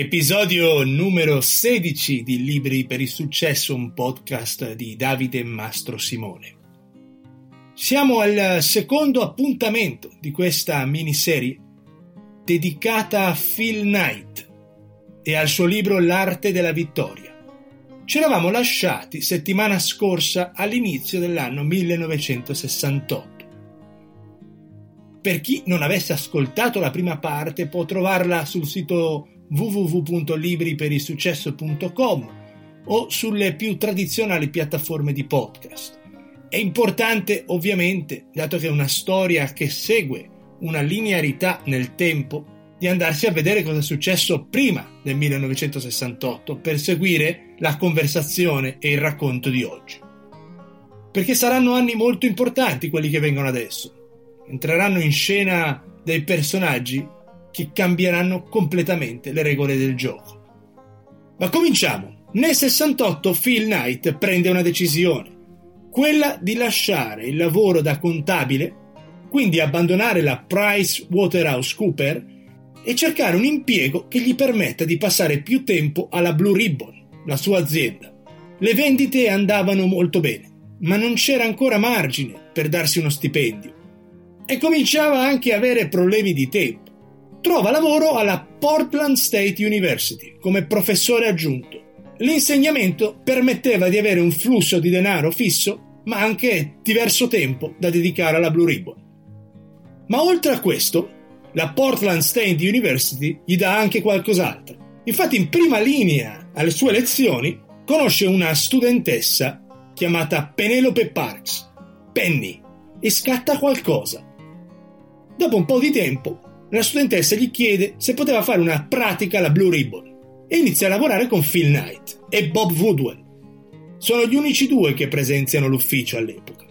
Episodio numero 16 di Libri per il Successo, un podcast di Davide Mastro Simone. Siamo al secondo appuntamento di questa miniserie dedicata a Phil Knight e al suo libro L'arte della vittoria. Ci eravamo lasciati settimana scorsa all'inizio dell'anno 1968. Per chi non avesse ascoltato la prima parte può trovarla sul sito www.libriperilsuccesso.com o sulle più tradizionali piattaforme di podcast. È importante ovviamente, dato che è una storia che segue una linearità nel tempo, di andarsi a vedere cosa è successo prima del 1968 per seguire la conversazione e il racconto di oggi. Perché saranno anni molto importanti quelli che vengono adesso. Entreranno in scena dei personaggi che cambieranno completamente le regole del gioco. Ma cominciamo. Nel 68 Phil Knight prende una decisione, quella di lasciare il lavoro da contabile, quindi abbandonare la Price Waterhouse Cooper e cercare un impiego che gli permetta di passare più tempo alla Blue Ribbon, la sua azienda. Le vendite andavano molto bene, ma non c'era ancora margine per darsi uno stipendio e cominciava anche a avere problemi di tempo trova lavoro alla Portland State University come professore aggiunto. L'insegnamento permetteva di avere un flusso di denaro fisso, ma anche diverso tempo da dedicare alla Blue Ribbon. Ma oltre a questo, la Portland State University gli dà anche qualcos'altro. Infatti, in prima linea alle sue lezioni, conosce una studentessa chiamata Penelope Parks, Penny, e scatta qualcosa. Dopo un po' di tempo, la studentessa gli chiede se poteva fare una pratica alla Blue Ribbon e inizia a lavorare con Phil Knight e Bob Woodwell. Sono gli unici due che presenziano l'ufficio all'epoca.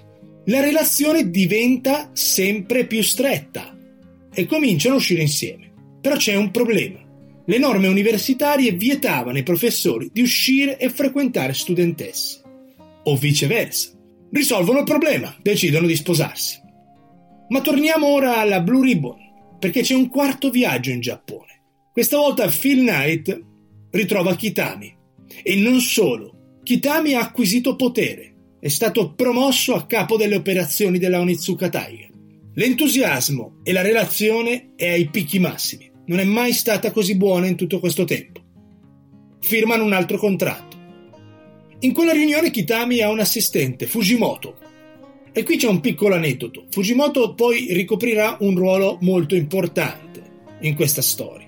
La relazione diventa sempre più stretta e cominciano a uscire insieme. Però c'è un problema. Le norme universitarie vietavano ai professori di uscire e frequentare studentesse. O viceversa. Risolvono il problema, decidono di sposarsi. Ma torniamo ora alla Blue Ribbon perché c'è un quarto viaggio in Giappone. Questa volta Phil Knight ritrova Kitami. E non solo, Kitami ha acquisito potere, è stato promosso a capo delle operazioni della Onitsuka Tiger. L'entusiasmo e la relazione è ai picchi massimi, non è mai stata così buona in tutto questo tempo. Firmano un altro contratto. In quella riunione Kitami ha un assistente, Fujimoto, e qui c'è un piccolo aneddoto. Fujimoto poi ricoprirà un ruolo molto importante in questa storia.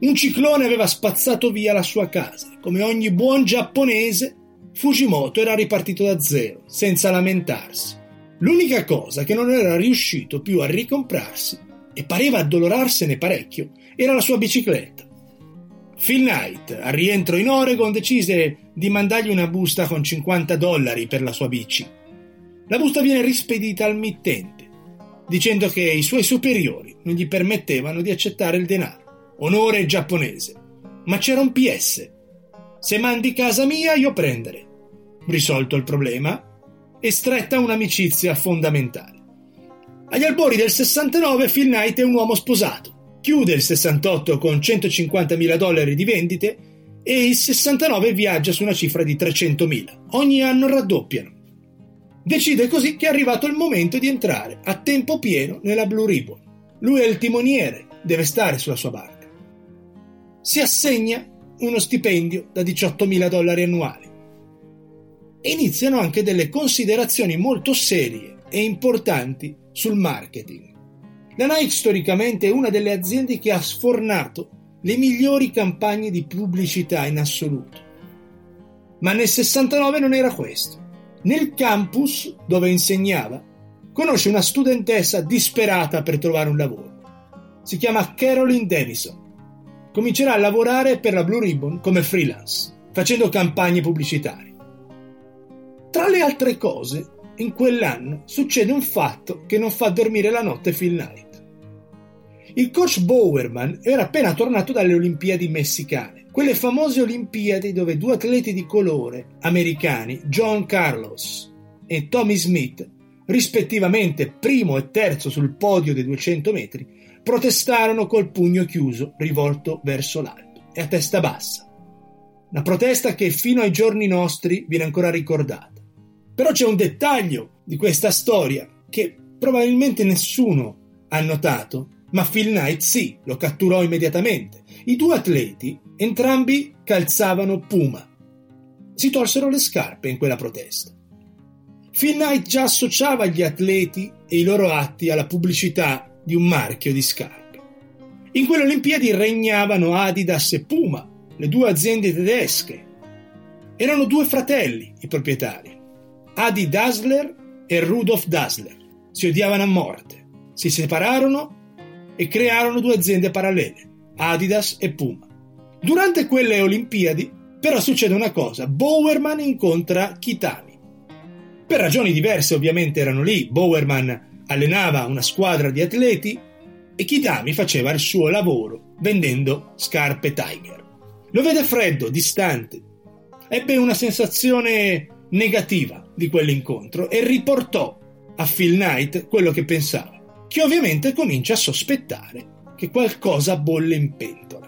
Un ciclone aveva spazzato via la sua casa. Come ogni buon giapponese, Fujimoto era ripartito da zero, senza lamentarsi. L'unica cosa che non era riuscito più a ricomprarsi, e pareva addolorarsene parecchio, era la sua bicicletta. Phil Knight, al rientro in Oregon, decise di mandargli una busta con 50 dollari per la sua bici la busta viene rispedita al mittente, dicendo che i suoi superiori non gli permettevano di accettare il denaro. Onore giapponese. Ma c'era un PS. Se mandi casa mia, io prendere. Risolto il problema e stretta un'amicizia fondamentale. Agli albori del 69 Phil Knight è un uomo sposato. Chiude il 68 con 150.000 dollari di vendite e il 69 viaggia su una cifra di 300.000. Ogni anno raddoppiano. Decide così che è arrivato il momento di entrare a tempo pieno nella Blue Ribbon. Lui è il timoniere, deve stare sulla sua barca. Si assegna uno stipendio da 18.000 dollari annuali. E iniziano anche delle considerazioni molto serie e importanti sul marketing. La Nike storicamente è una delle aziende che ha sfornato le migliori campagne di pubblicità in assoluto. Ma nel 69 non era questo. Nel campus dove insegnava, conosce una studentessa disperata per trovare un lavoro. Si chiama Caroline Denison. Comincerà a lavorare per la Blue Ribbon come freelance, facendo campagne pubblicitarie. Tra le altre cose, in quell'anno succede un fatto che non fa dormire la notte Phil Knight. Il coach Bowerman era appena tornato dalle Olimpiadi messicane quelle famose Olimpiadi dove due atleti di colore americani, John Carlos e Tommy Smith, rispettivamente primo e terzo sul podio dei 200 metri, protestarono col pugno chiuso rivolto verso l'alto. e a testa bassa. Una protesta che fino ai giorni nostri viene ancora ricordata. Però c'è un dettaglio di questa storia che probabilmente nessuno ha notato, ma Phil Knight sì, lo catturò immediatamente. I due atleti, entrambi calzavano Puma. Si tolsero le scarpe in quella protesta. Phil Knight già associava gli atleti e i loro atti alla pubblicità di un marchio di scarpe. In quelle Olimpiadi regnavano Adidas e Puma, le due aziende tedesche. Erano due fratelli i proprietari, Adi Dassler e Rudolf Dassler. Si odiavano a morte, si separarono e crearono due aziende parallele, Adidas e Puma. Durante quelle Olimpiadi però succede una cosa, Bowerman incontra Kitami. Per ragioni diverse ovviamente erano lì, Bowerman allenava una squadra di atleti e Kitami faceva il suo lavoro vendendo scarpe Tiger. Lo vede freddo, distante. Ebbe una sensazione negativa di quell'incontro e riportò a Phil Knight quello che pensava, che ovviamente comincia a sospettare che qualcosa bolle in pentola.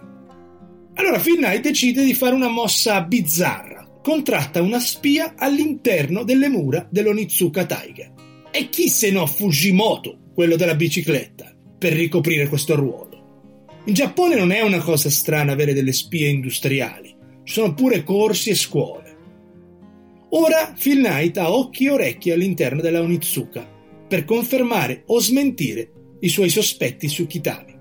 Allora Phil Knight decide di fare una mossa bizzarra, contratta una spia all'interno delle mura dell'Onizuka Tiger. E chi se no Fujimoto, quello della bicicletta, per ricoprire questo ruolo. In Giappone non è una cosa strana avere delle spie industriali, ci sono pure corsi e scuole. Ora Phil Knight ha occhi e orecchi all'interno della Onitsuka per confermare o smentire i suoi sospetti su Kitami.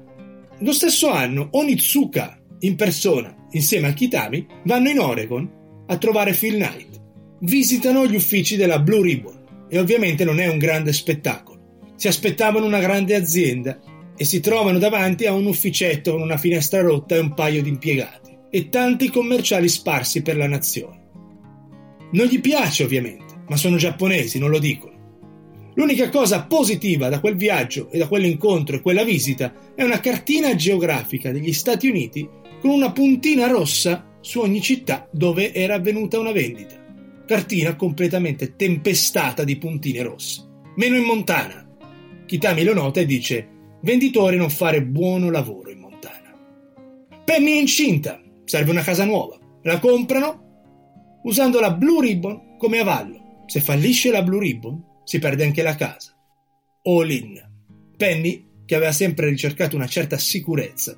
Lo stesso anno Onitsuka in persona insieme a Kitami vanno in Oregon a trovare Phil Knight. Visitano gli uffici della Blue Ribbon e ovviamente non è un grande spettacolo. Si aspettavano una grande azienda e si trovano davanti a un ufficetto con una finestra rotta e un paio di impiegati e tanti commerciali sparsi per la nazione. Non gli piace ovviamente, ma sono giapponesi, non lo dicono. L'unica cosa positiva da quel viaggio e da quell'incontro e quella visita è una cartina geografica degli Stati Uniti con una puntina rossa su ogni città dove era avvenuta una vendita. Cartina completamente tempestata di puntine rosse. Meno in Montana. Kitami lo nota e dice Venditori non fare buono lavoro in Montana. Penny è incinta, serve una casa nuova. La comprano usando la Blue Ribbon come avallo. Se fallisce la Blue Ribbon, si perde anche la casa. All in. Penny, che aveva sempre ricercato una certa sicurezza,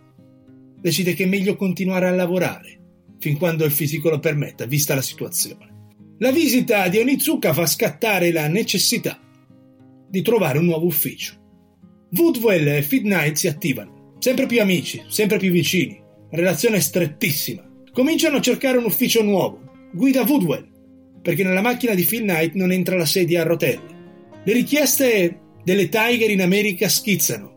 decide che è meglio continuare a lavorare fin quando il fisico lo permetta, vista la situazione. La visita di Onizuka fa scattare la necessità di trovare un nuovo ufficio. Woodwell e Feed Knight si attivano, sempre più amici, sempre più vicini, relazione strettissima. Cominciano a cercare un ufficio nuovo. Guida Woodwell, perché nella macchina di Phil Knight non entra la sedia a rotelle. Le richieste delle Tiger in America schizzano,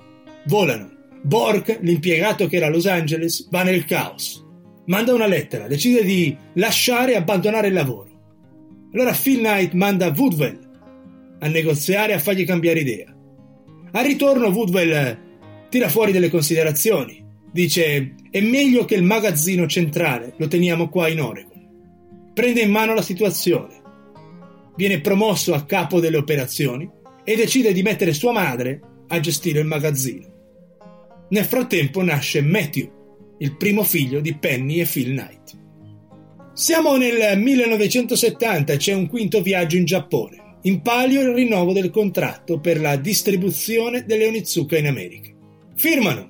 volano. Bork, l'impiegato che era a Los Angeles, va nel caos. Manda una lettera, decide di lasciare e abbandonare il lavoro. Allora Phil Knight manda Woodwell a negoziare e a fargli cambiare idea. Al ritorno Woodwell tira fuori delle considerazioni. Dice è meglio che il magazzino centrale lo teniamo qua in Oregon. Prende in mano la situazione. Viene promosso a capo delle operazioni e decide di mettere sua madre a gestire il magazzino. Nel frattempo nasce Matthew, il primo figlio di Penny e Phil Knight. Siamo nel 1970 e c'è un quinto viaggio in Giappone in palio il rinnovo del contratto per la distribuzione delle Onitsuka in America. Firmano,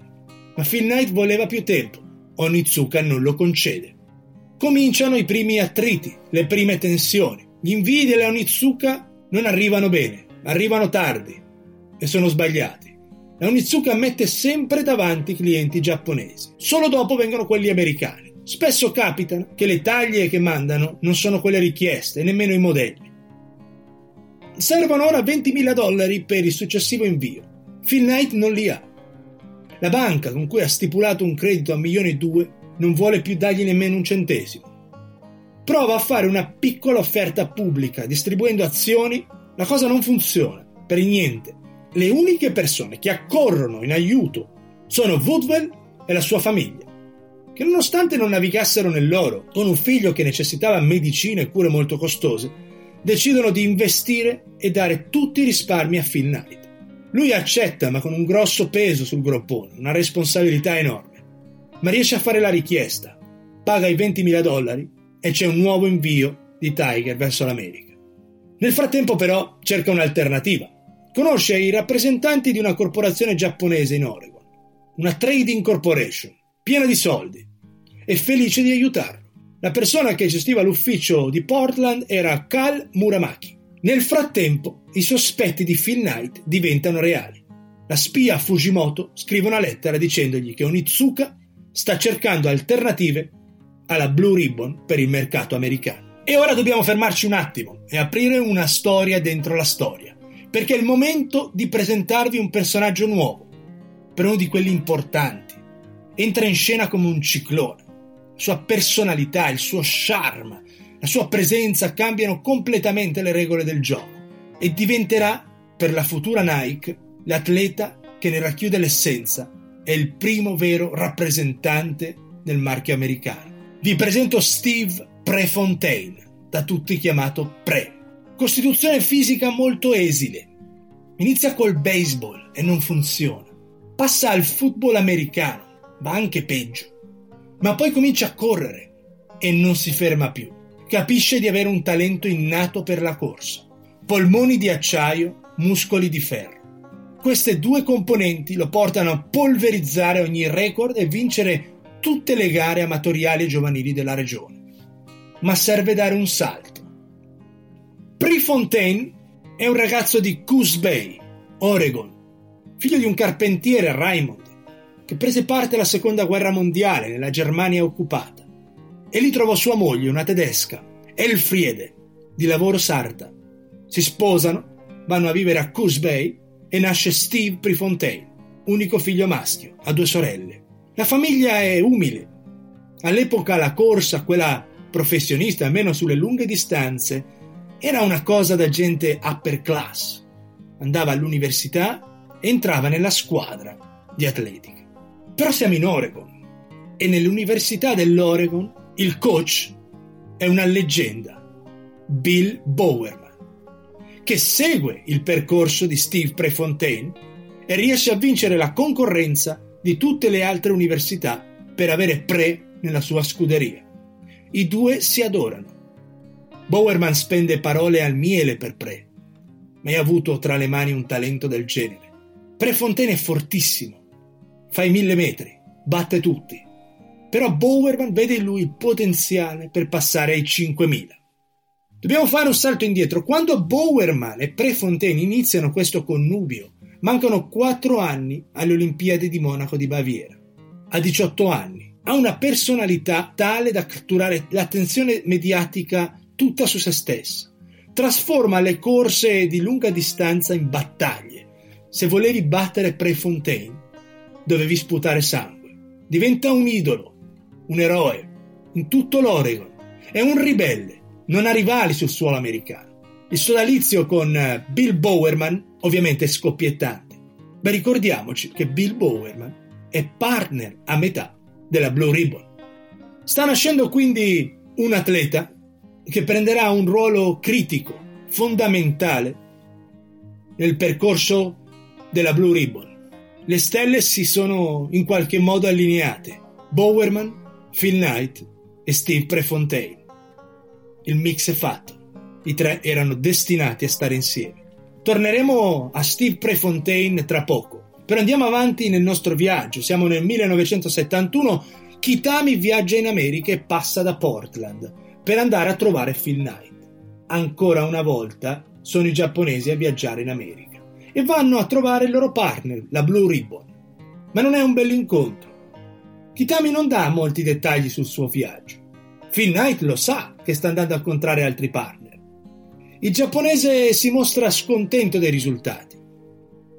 ma Phil Knight voleva più tempo. Onitsuka non lo concede. Cominciano i primi attriti, le prime tensioni. Gli invii delle Onitsuka non arrivano bene, arrivano tardi e sono sbagliati. La Onitsuka mette sempre davanti i clienti giapponesi, solo dopo vengono quelli americani. Spesso capita che le taglie che mandano non sono quelle richieste, nemmeno i modelli. Servono ora 20.000 dollari per il successivo invio. Phil Knight non li ha. La banca con cui ha stipulato un credito a milioni e due non vuole più dargli nemmeno un centesimo. Prova a fare una piccola offerta pubblica distribuendo azioni, la cosa non funziona, per niente. Le uniche persone che accorrono in aiuto sono Woodwell e la sua famiglia, che nonostante non navigassero nell'oro, con un figlio che necessitava medicine e cure molto costose, decidono di investire e dare tutti i risparmi a Phil Knight. Lui accetta, ma con un grosso peso sul groppone, una responsabilità enorme. Ma riesce a fare la richiesta. paga i 20.000 dollari e c'è un nuovo invio di Tiger verso l'America. Nel frattempo però cerca un'alternativa. Conosce i rappresentanti di una corporazione giapponese in Oregon, una trading corporation, piena di soldi, e felice di aiutarlo. La persona che gestiva l'ufficio di Portland era Kal Muramaki. Nel frattempo, i sospetti di Phil Knight diventano reali. La spia Fujimoto scrive una lettera dicendogli che Onitsuka sta cercando alternative alla Blue Ribbon per il mercato americano. E ora dobbiamo fermarci un attimo e aprire una storia dentro la storia, perché è il momento di presentarvi un personaggio nuovo, per uno di quelli importanti. Entra in scena come un ciclone. La sua personalità, il suo charme, la sua presenza cambiano completamente le regole del gioco e diventerà, per la futura Nike, l'atleta che ne racchiude l'essenza è il primo vero rappresentante del marchio americano. Vi presento Steve Prefontaine, da tutti chiamato Pre. Costituzione fisica molto esile. Inizia col baseball e non funziona. Passa al football americano, va anche peggio. Ma poi comincia a correre e non si ferma più. Capisce di avere un talento innato per la corsa. Polmoni di acciaio, muscoli di ferro. Queste due componenti lo portano a polverizzare ogni record e vincere tutte le gare amatoriali e giovanili della regione. Ma serve dare un salto. Prefontaine è un ragazzo di Coos Bay, Oregon, figlio di un carpentiere Raymond, che prese parte alla seconda guerra mondiale nella Germania occupata. E lì trovò sua moglie, una tedesca, Elfriede, di lavoro sarta. Si sposano, vanno a vivere a Coos Bay e nasce Steve Prefontaine, unico figlio maschio, ha due sorelle. La famiglia è umile. All'epoca la corsa, quella professionista, almeno sulle lunghe distanze, era una cosa da gente upper class. Andava all'università e entrava nella squadra di atletica. Però siamo in Oregon e nell'università dell'Oregon il coach è una leggenda, Bill Bowerman, che segue il percorso di Steve Prefontaine e riesce a vincere la concorrenza di tutte le altre università per avere Pre nella sua scuderia. I due si adorano. Bowerman spende parole al miele per Pre. Mai avuto tra le mani un talento del genere. Prefontaine è fortissimo. Fa i mille metri, batte tutti. Però Bowerman vede in lui il potenziale per passare ai 5000. Dobbiamo fare un salto indietro. Quando Bowerman e Prefontaine iniziano questo connubio Mancano 4 anni alle Olimpiadi di Monaco di Baviera. Ha 18 anni. Ha una personalità tale da catturare l'attenzione mediatica tutta su se stessa. Trasforma le corse di lunga distanza in battaglie. Se volevi battere Prefontaine, dovevi sputare sangue. Diventa un idolo, un eroe, in tutto l'Oregon. È un ribelle, non ha rivali sul suolo americano. Il sodalizio con eh, Bill Bowerman ovviamente scoppiettante, ma ricordiamoci che Bill Bowerman è partner a metà della Blue Ribbon. Sta nascendo quindi un atleta che prenderà un ruolo critico, fondamentale nel percorso della Blue Ribbon. Le stelle si sono in qualche modo allineate. Bowerman, Phil Knight e Steve Prefontaine. Il mix è fatto. I tre erano destinati a stare insieme. Torneremo a Steve Prefontaine tra poco. Però andiamo avanti nel nostro viaggio. Siamo nel 1971. Kitami viaggia in America e passa da Portland per andare a trovare Phil Knight. Ancora una volta sono i giapponesi a viaggiare in America e vanno a trovare il loro partner, la Blue Ribbon. Ma non è un bell'incontro. Kitami non dà molti dettagli sul suo viaggio. Phil Knight lo sa che sta andando a incontrare altri partner il giapponese si mostra scontento dei risultati.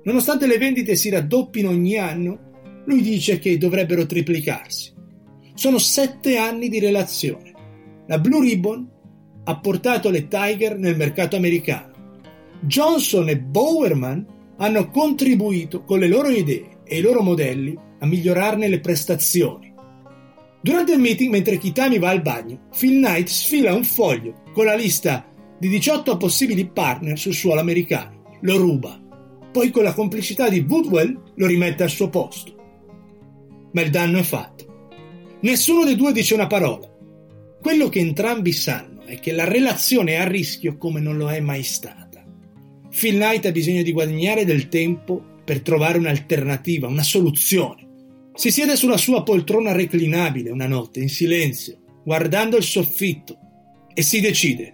Nonostante le vendite si raddoppino ogni anno, lui dice che dovrebbero triplicarsi. Sono sette anni di relazione. La Blue Ribbon ha portato le Tiger nel mercato americano. Johnson e Bowerman hanno contribuito con le loro idee e i loro modelli a migliorarne le prestazioni. Durante il meeting, mentre Kitami va al bagno, Phil Knight sfila un foglio con la lista di 18 possibili partner sul suolo americano. Lo ruba. Poi con la complicità di Woodwell lo rimette al suo posto. Ma il danno è fatto. Nessuno dei due dice una parola. Quello che entrambi sanno è che la relazione è a rischio come non lo è mai stata. Phil Knight ha bisogno di guadagnare del tempo per trovare un'alternativa, una soluzione. Si siede sulla sua poltrona reclinabile una notte, in silenzio, guardando il soffitto, e si decide.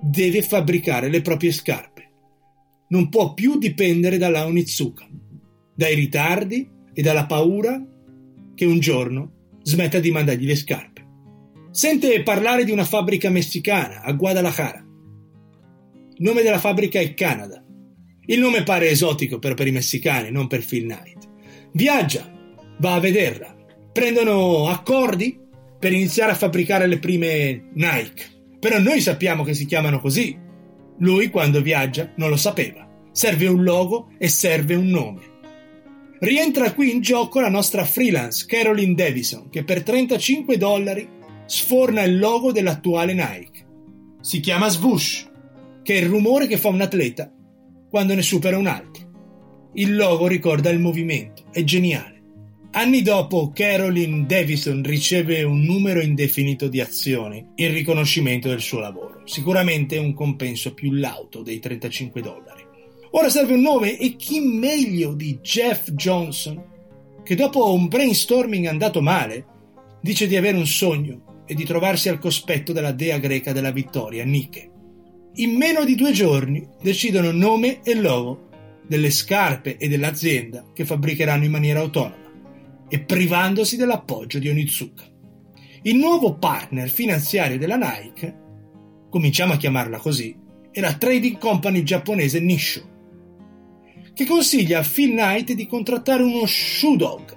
Deve fabbricare le proprie scarpe. Non può più dipendere dalla Onitsuka, dai ritardi e dalla paura che un giorno smetta di mandargli le scarpe. Sente parlare di una fabbrica messicana a Guadalajara. Il nome della fabbrica è Canada. Il nome pare esotico però per i messicani, non per Phil Knight. Viaggia, va a vederla. Prendono accordi per iniziare a fabbricare le prime Nike. Però noi sappiamo che si chiamano così. Lui, quando viaggia, non lo sapeva. Serve un logo e serve un nome. Rientra qui in gioco la nostra freelance Caroline Davison, che per 35 dollari sforna il logo dell'attuale Nike. Si chiama Swoosh, che è il rumore che fa un atleta quando ne supera un altro. Il logo ricorda il movimento, è geniale. Anni dopo, Caroline Davison riceve un numero indefinito di azioni in riconoscimento del suo lavoro, sicuramente un compenso più lauto dei 35 dollari. Ora serve un nome e chi meglio di Jeff Johnson, che dopo un brainstorming andato male, dice di avere un sogno e di trovarsi al cospetto della dea greca della vittoria, Nike. In meno di due giorni decidono nome e logo delle scarpe e dell'azienda che fabbricheranno in maniera autonoma e privandosi dell'appoggio di Onitsuka. Il nuovo partner finanziario della Nike, cominciamo a chiamarla così, è la trading company giapponese Nisho, che consiglia a Phil Knight di contrattare uno shoe dog.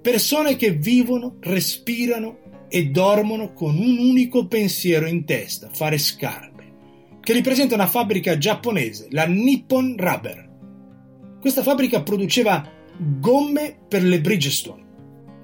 Persone che vivono, respirano e dormono con un unico pensiero in testa, fare scarpe, che ripresenta una fabbrica giapponese, la Nippon Rubber. Questa fabbrica produceva gomme per le Bridgestone.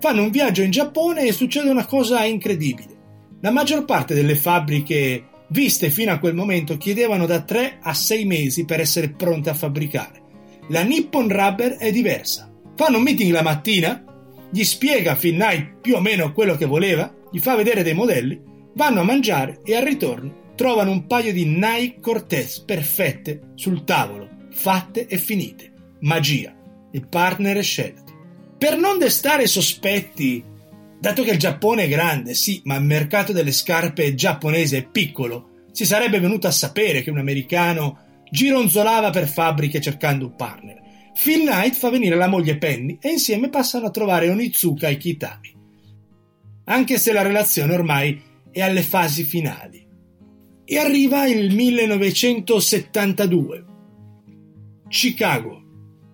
Fanno un viaggio in Giappone e succede una cosa incredibile. La maggior parte delle fabbriche viste fino a quel momento chiedevano da 3 a 6 mesi per essere pronte a fabbricare. La Nippon Rubber è diversa. Fanno un meeting la mattina, gli spiega Knight più o meno quello che voleva, gli fa vedere dei modelli, vanno a mangiare e al ritorno trovano un paio di Nike Cortez perfette sul tavolo, fatte e finite. Magia. Il partner scelto. Per non destare sospetti Dato che il Giappone è grande, sì, ma il mercato delle scarpe giapponese è piccolo, si sarebbe venuto a sapere che un americano gironzolava per fabbriche cercando un partner. Phil Knight fa venire la moglie Penny e insieme passano a trovare Onizuka e Kitami. Anche se la relazione ormai è alle fasi finali. E arriva il 1972. Chicago,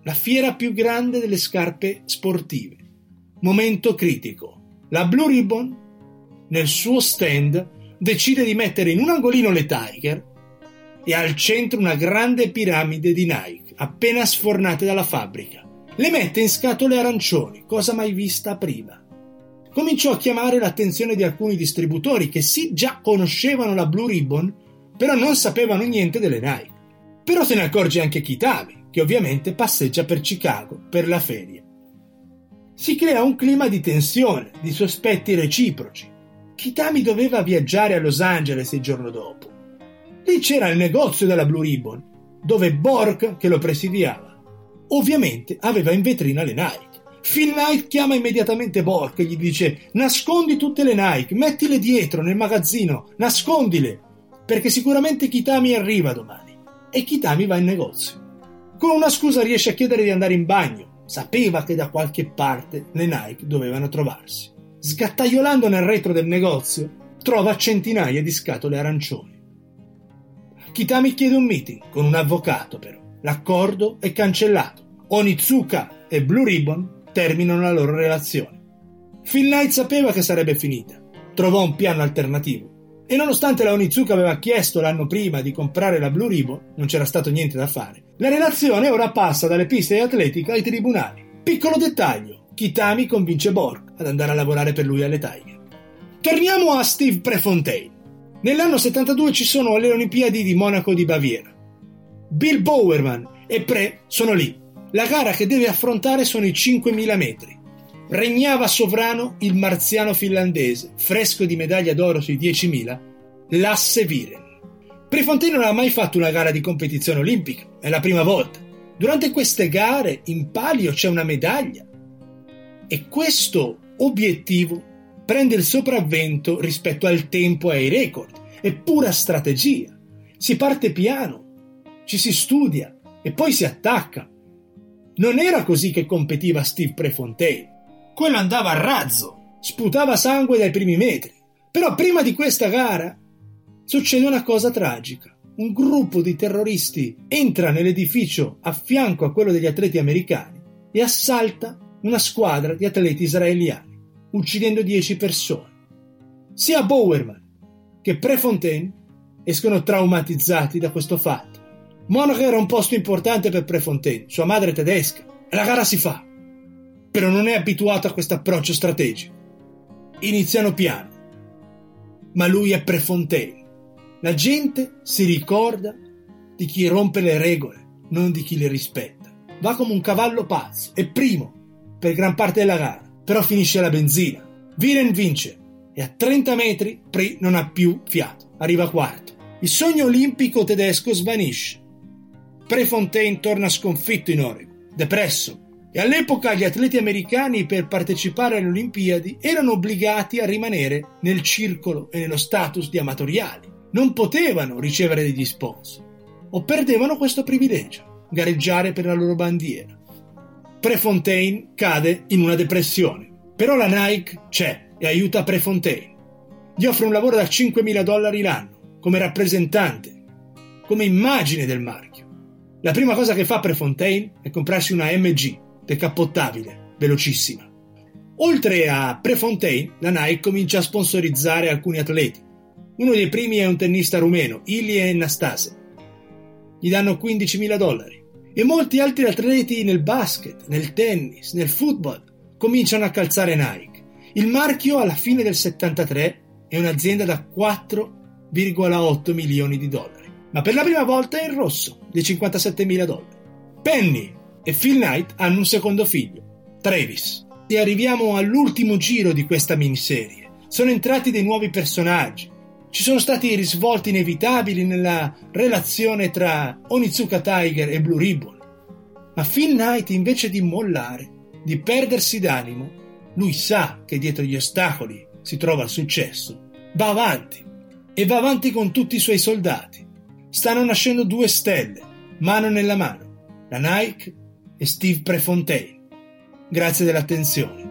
la fiera più grande delle scarpe sportive. Momento critico. La Blue Ribbon, nel suo stand, decide di mettere in un angolino le Tiger e al centro una grande piramide di Nike, appena sfornate dalla fabbrica. Le mette in scatole arancioni, cosa mai vista prima. Cominciò a chiamare l'attenzione di alcuni distributori che sì già conoscevano la Blue Ribbon, però non sapevano niente delle Nike. Però se ne accorge anche Kitami, che ovviamente passeggia per Chicago per la feria si crea un clima di tensione, di sospetti reciproci. Kitami doveva viaggiare a Los Angeles il giorno dopo. Lì c'era il negozio della Blue Ribbon, dove Bork, che lo presidiava, ovviamente aveva in vetrina le Nike. Phil Knight chiama immediatamente Bork e gli dice nascondi tutte le Nike, mettile dietro nel magazzino, nascondile, perché sicuramente Kitami arriva domani. E Kitami va in negozio. Con una scusa riesce a chiedere di andare in bagno Sapeva che da qualche parte le Nike dovevano trovarsi. Sgattaiolando nel retro del negozio, trova centinaia di scatole arancioni. Kitami chiede un meeting con un avvocato, però. L'accordo è cancellato. Onizuka e Blue Ribbon terminano la loro relazione. Phil Knight sapeva che sarebbe finita. Trovò un piano alternativo. E nonostante la Onizuka aveva chiesto l'anno prima di comprare la Blue Ribbon, non c'era stato niente da fare. La relazione ora passa dalle piste di atletica ai tribunali. Piccolo dettaglio, Kitami convince Borg ad andare a lavorare per lui alle Tiger. Torniamo a Steve Prefontaine. Nell'anno 72 ci sono le Olimpiadi di Monaco di Baviera. Bill Bowerman e Pre sono lì. La gara che deve affrontare sono i 5.000 metri. Regnava sovrano il marziano finlandese, fresco di medaglia d'oro sui 10.000, Lasse Viren. Prefontaine non ha mai fatto una gara di competizione olimpica, è la prima volta. Durante queste gare in palio c'è una medaglia e questo obiettivo prende il sopravvento rispetto al tempo e ai record. È pura strategia. Si parte piano, ci si studia e poi si attacca. Non era così che competiva Steve Prefontaine. Quello andava a razzo, sputava sangue dai primi metri. Però prima di questa gara succede una cosa tragica un gruppo di terroristi entra nell'edificio a fianco a quello degli atleti americani e assalta una squadra di atleti israeliani, uccidendo 10 persone. Sia Bowerman che Prefontaine escono traumatizzati da questo fatto. Monaco era un posto importante per Prefontaine, sua madre è tedesca, e la gara si fa. Però non è abituato a questo approccio strategico. Iniziano piano, ma lui è Prefontaine la gente si ricorda di chi rompe le regole, non di chi le rispetta. Va come un cavallo pazzo, è primo per gran parte della gara, però finisce la benzina. Viren vince e a 30 metri Pri non ha più fiato, arriva quarto. Il sogno olimpico tedesco svanisce. Prefontaine torna sconfitto in Oregon, depresso, e all'epoca gli atleti americani per partecipare alle Olimpiadi erano obbligati a rimanere nel circolo e nello status di amatoriali non potevano ricevere degli sponsor o perdevano questo privilegio, gareggiare per la loro bandiera. Prefontaine cade in una depressione, però la Nike c'è e aiuta Prefontaine. Gli offre un lavoro da 5.000 dollari l'anno, come rappresentante, come immagine del marchio. La prima cosa che fa Prefontaine è comprarsi una MG, decappottabile, velocissima. Oltre a Prefontaine, la Nike comincia a sponsorizzare alcuni atleti, uno dei primi è un tennista rumeno, Ilie Nastase. Gli danno 15.000 dollari. E molti altri atleti nel basket, nel tennis, nel football cominciano a calzare Nike. Il marchio alla fine del 73 è un'azienda da 4,8 milioni di dollari. Ma per la prima volta è in rosso, di 57.000 dollari. Penny e Phil Knight hanno un secondo figlio, Travis. E arriviamo all'ultimo giro di questa miniserie. Sono entrati dei nuovi personaggi ci sono stati risvolti inevitabili nella relazione tra Onizuka Tiger e Blue Ribbon. Ma Phil Knight, invece di mollare, di perdersi d'animo, lui sa che dietro gli ostacoli si trova il successo, va avanti e va avanti con tutti i suoi soldati. Stanno nascendo due stelle, mano nella mano, la Nike e Steve Prefontaine. Grazie dell'attenzione.